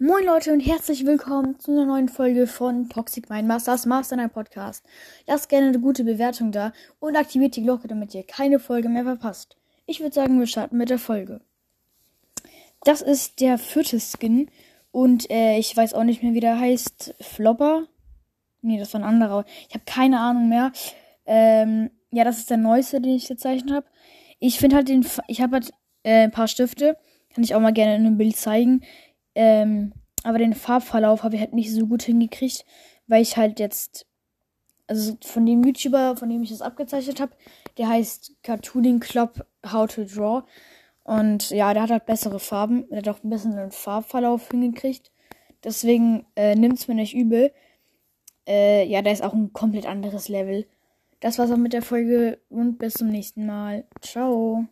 Moin Leute und herzlich willkommen zu einer neuen Folge von Toxic Mind Masters Master Night Podcast. Lasst gerne eine gute Bewertung da und aktiviert die Glocke, damit ihr keine Folge mehr verpasst. Ich würde sagen, wir starten mit der Folge. Das ist der vierte Skin und äh, ich weiß auch nicht mehr, wie der heißt. Flopper? Nee, das war ein anderer. Ich habe keine Ahnung mehr. Ähm, ja, das ist der neueste, den ich gezeichnet habe. Ich finde halt den, ich habe halt äh, ein paar Stifte, kann ich auch mal gerne in einem Bild zeigen. Ähm, aber den Farbverlauf habe ich halt nicht so gut hingekriegt, weil ich halt jetzt, also von dem YouTuber, von dem ich das abgezeichnet habe, der heißt Cartooning Club How to Draw. Und ja, der hat halt bessere Farben. Der hat auch ein bisschen einen Farbverlauf hingekriegt. Deswegen äh, nimmt es mir nicht übel. Äh, ja, der ist auch ein komplett anderes Level. Das war's auch mit der Folge und bis zum nächsten Mal. Ciao.